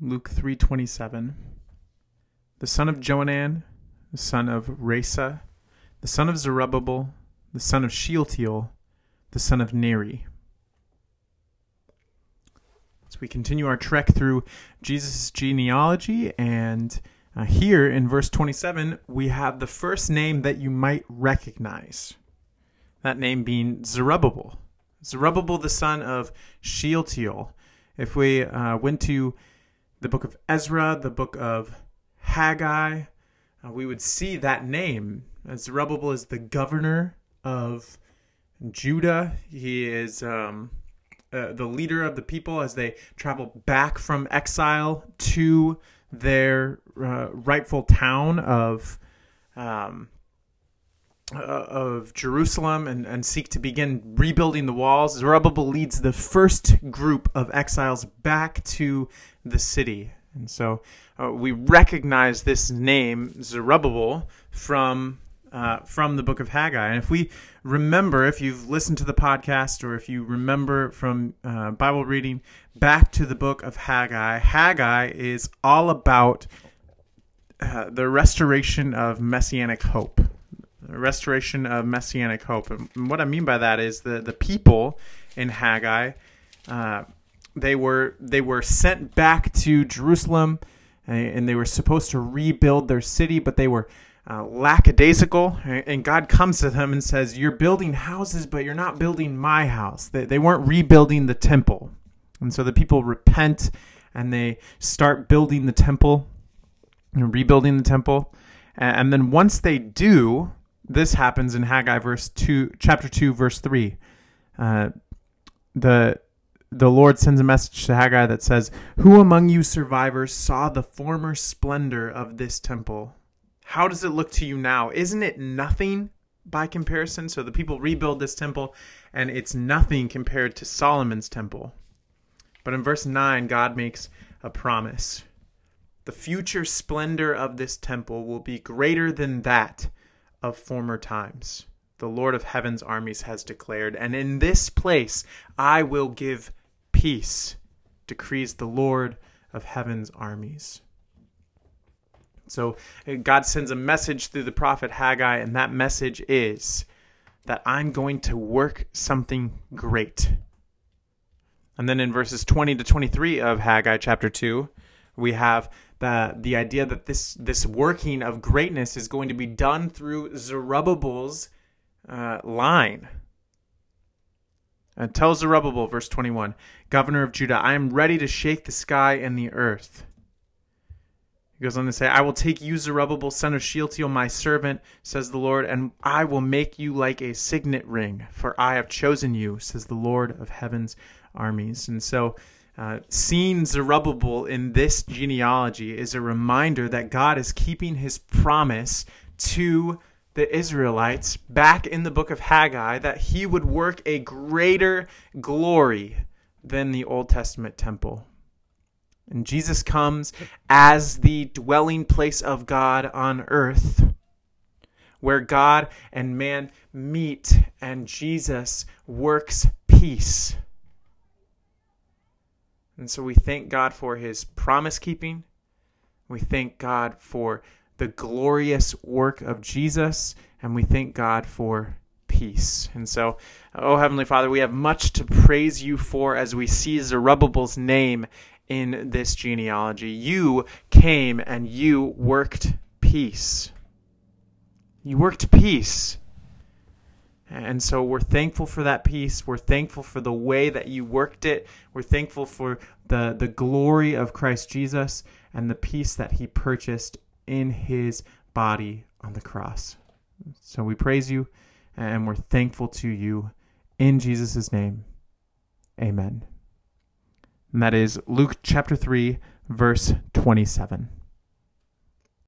Luke 3:27. The son of Joanan, the son of Rhesa, the son of Zerubbabel, the son of Shealtiel, the son of Neri. As we continue our trek through Jesus' genealogy, and uh, here in verse 27, we have the first name that you might recognize. That name being Zerubbabel. Zerubbabel, the son of Shealtiel. If we uh, went to the book of Ezra, the book of Haggai, uh, we would see that name. Zerubbabel is the governor of Judah. He is um, uh, the leader of the people as they travel back from exile to their uh, rightful town of um, uh, of Jerusalem and, and seek to begin rebuilding the walls. Zerubbabel leads the first group of exiles back to the city. And so uh, we recognize this name, Zerubbabel, from uh, from the book of Haggai. And if we remember, if you've listened to the podcast or if you remember from uh, Bible reading back to the book of Haggai, Haggai is all about uh, the restoration of messianic hope. Restoration of messianic hope. And what I mean by that is the, the people in Haggai. Uh, they were they were sent back to Jerusalem, and they were supposed to rebuild their city, but they were uh, lackadaisical. And God comes to them and says, "You're building houses, but you're not building my house." They, they weren't rebuilding the temple, and so the people repent and they start building the temple and rebuilding the temple. And then once they do, this happens in Haggai verse two, chapter two, verse three. Uh, the the Lord sends a message to Haggai that says, Who among you survivors saw the former splendor of this temple? How does it look to you now? Isn't it nothing by comparison? So the people rebuild this temple, and it's nothing compared to Solomon's temple. But in verse 9, God makes a promise. The future splendor of this temple will be greater than that of former times. The Lord of heaven's armies has declared, and in this place I will give peace, decrees the Lord of heaven's armies. So uh, God sends a message through the prophet Haggai, and that message is that I'm going to work something great. And then in verses 20 to 23 of Haggai chapter 2, we have the, the idea that this, this working of greatness is going to be done through Zerubbabel's uh, line. And tell Zerubbabel, verse 21, governor of Judah, I am ready to shake the sky and the earth. He goes on to say, I will take you, Zerubbabel, son of Shealtiel, my servant, says the Lord, and I will make you like a signet ring, for I have chosen you, says the Lord of heaven's armies. And so, uh, seeing Zerubbabel in this genealogy is a reminder that God is keeping his promise to the Israelites back in the book of Haggai that he would work a greater glory than the Old Testament temple. And Jesus comes as the dwelling place of God on earth, where God and man meet and Jesus works peace. And so we thank God for his promise keeping. We thank God for the glorious work of Jesus, and we thank God for peace. And so, oh Heavenly Father, we have much to praise you for as we see Zerubbabel's name in this genealogy. You came and you worked peace. You worked peace. And so we're thankful for that peace. We're thankful for the way that you worked it. We're thankful for the, the glory of Christ Jesus and the peace that he purchased in his body on the cross. So we praise you and we're thankful to you in Jesus' name. Amen. And that is Luke chapter 3, verse 27.